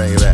Ray Ray.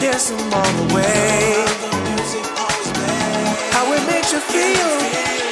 there's some the way. How it makes you feel.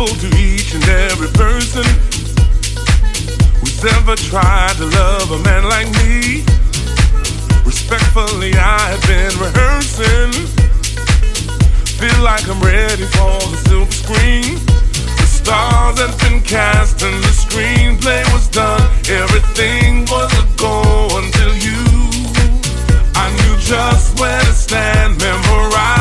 Thankful to each and every person who's ever tried to love a man like me. Respectfully, I have been rehearsing. Feel like I'm ready for the silver screen. The stars have been cast and the screenplay was done. Everything was a go until you. I knew just where to stand, memorized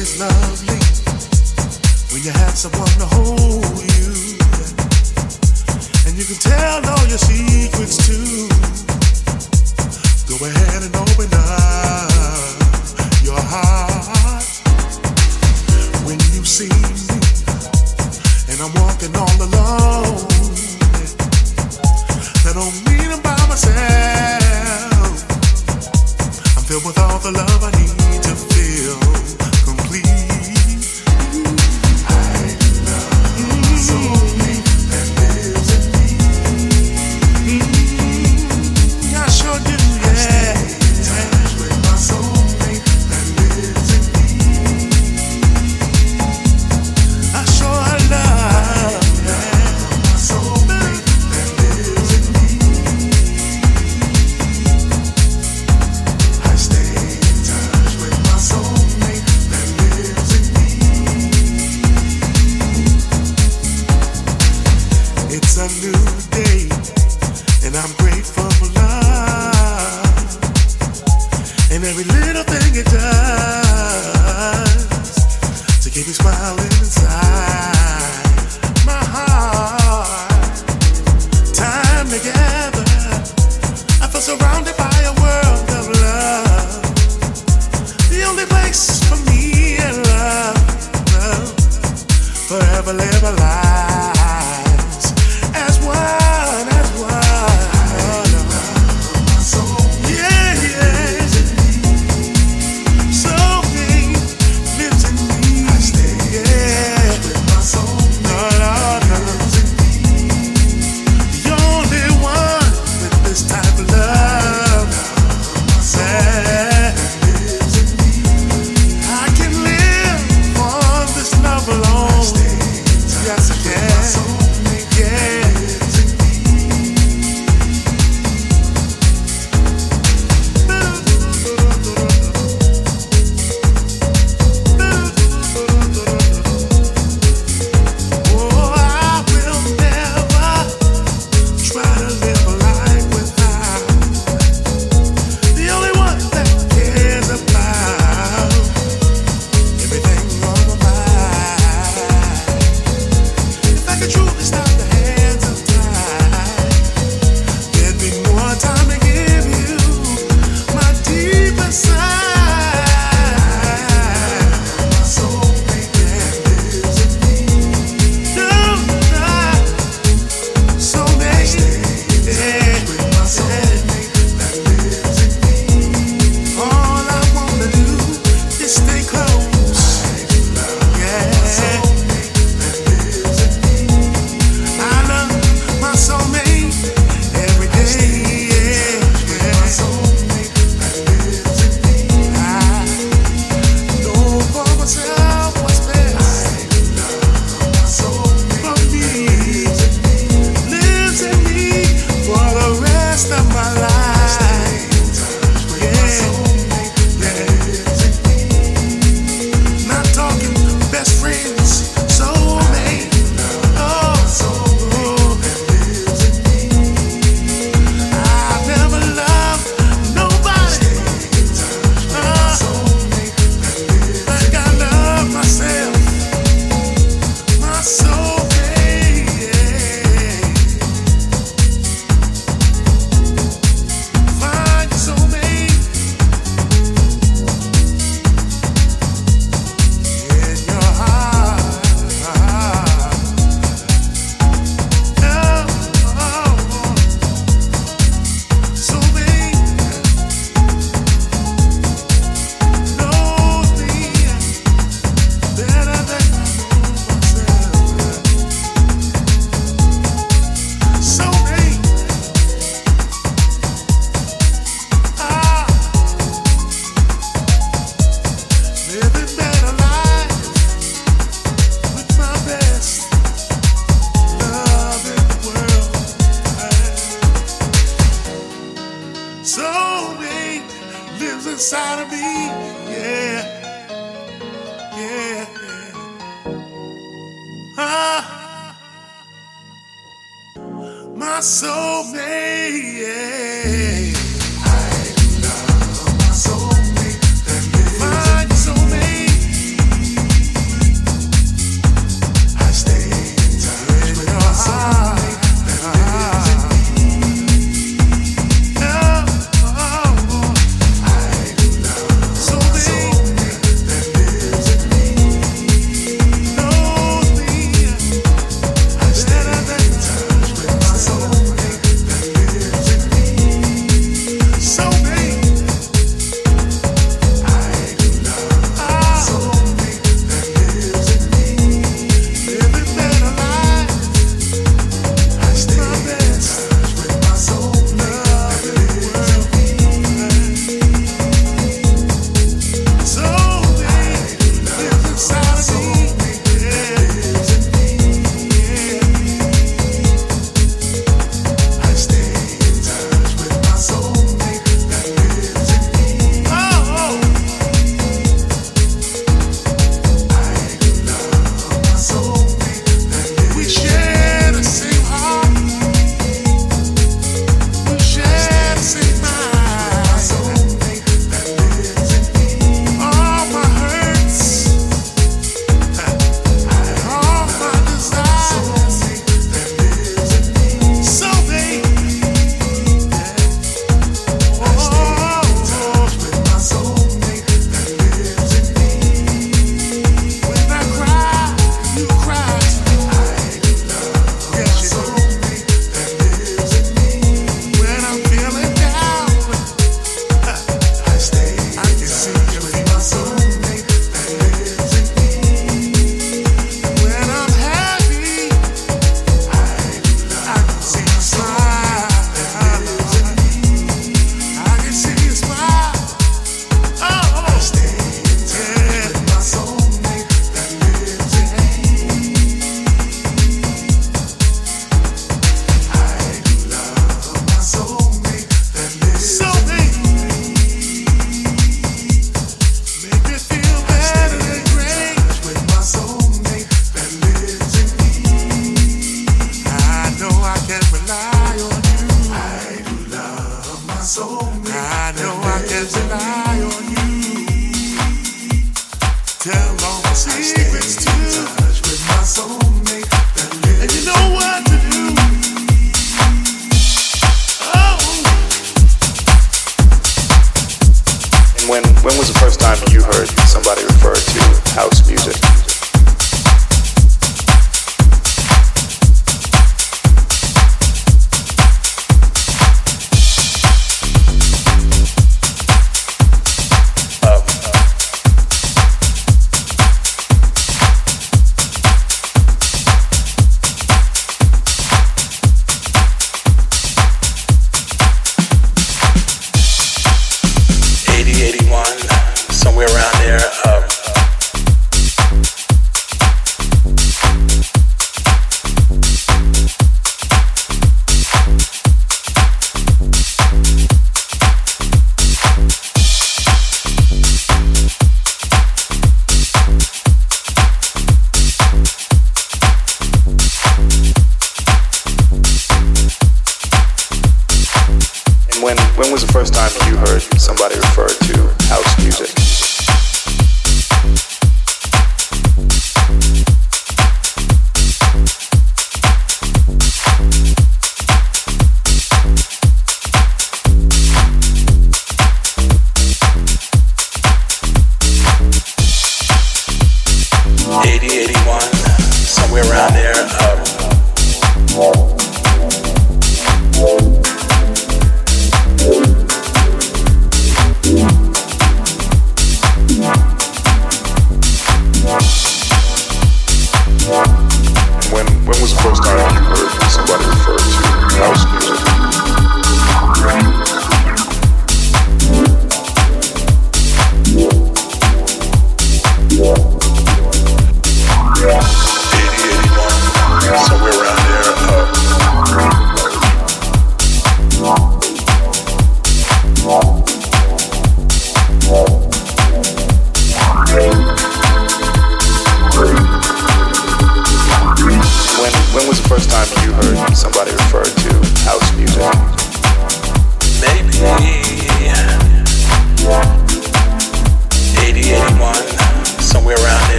It's lovely when you have someone to hold you, and you can tell all your secrets too. Go ahead and open up your heart when you see me, and I'm walking all alone. I don't mean I'm by myself. I'm filled with all the love I need to feel. soul.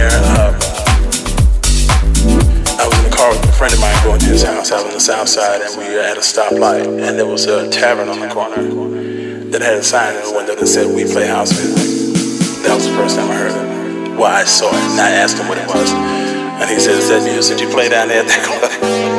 Um, sign in a car with a friend of mine going to his house out on the south side, and we were at a stoplight, and there was a tavern on the corner that had a sign in the window that said we play house music. That was the first time I heard it. Well, I saw it and I asked him what it was. And he said, Is that music you play down there at that club?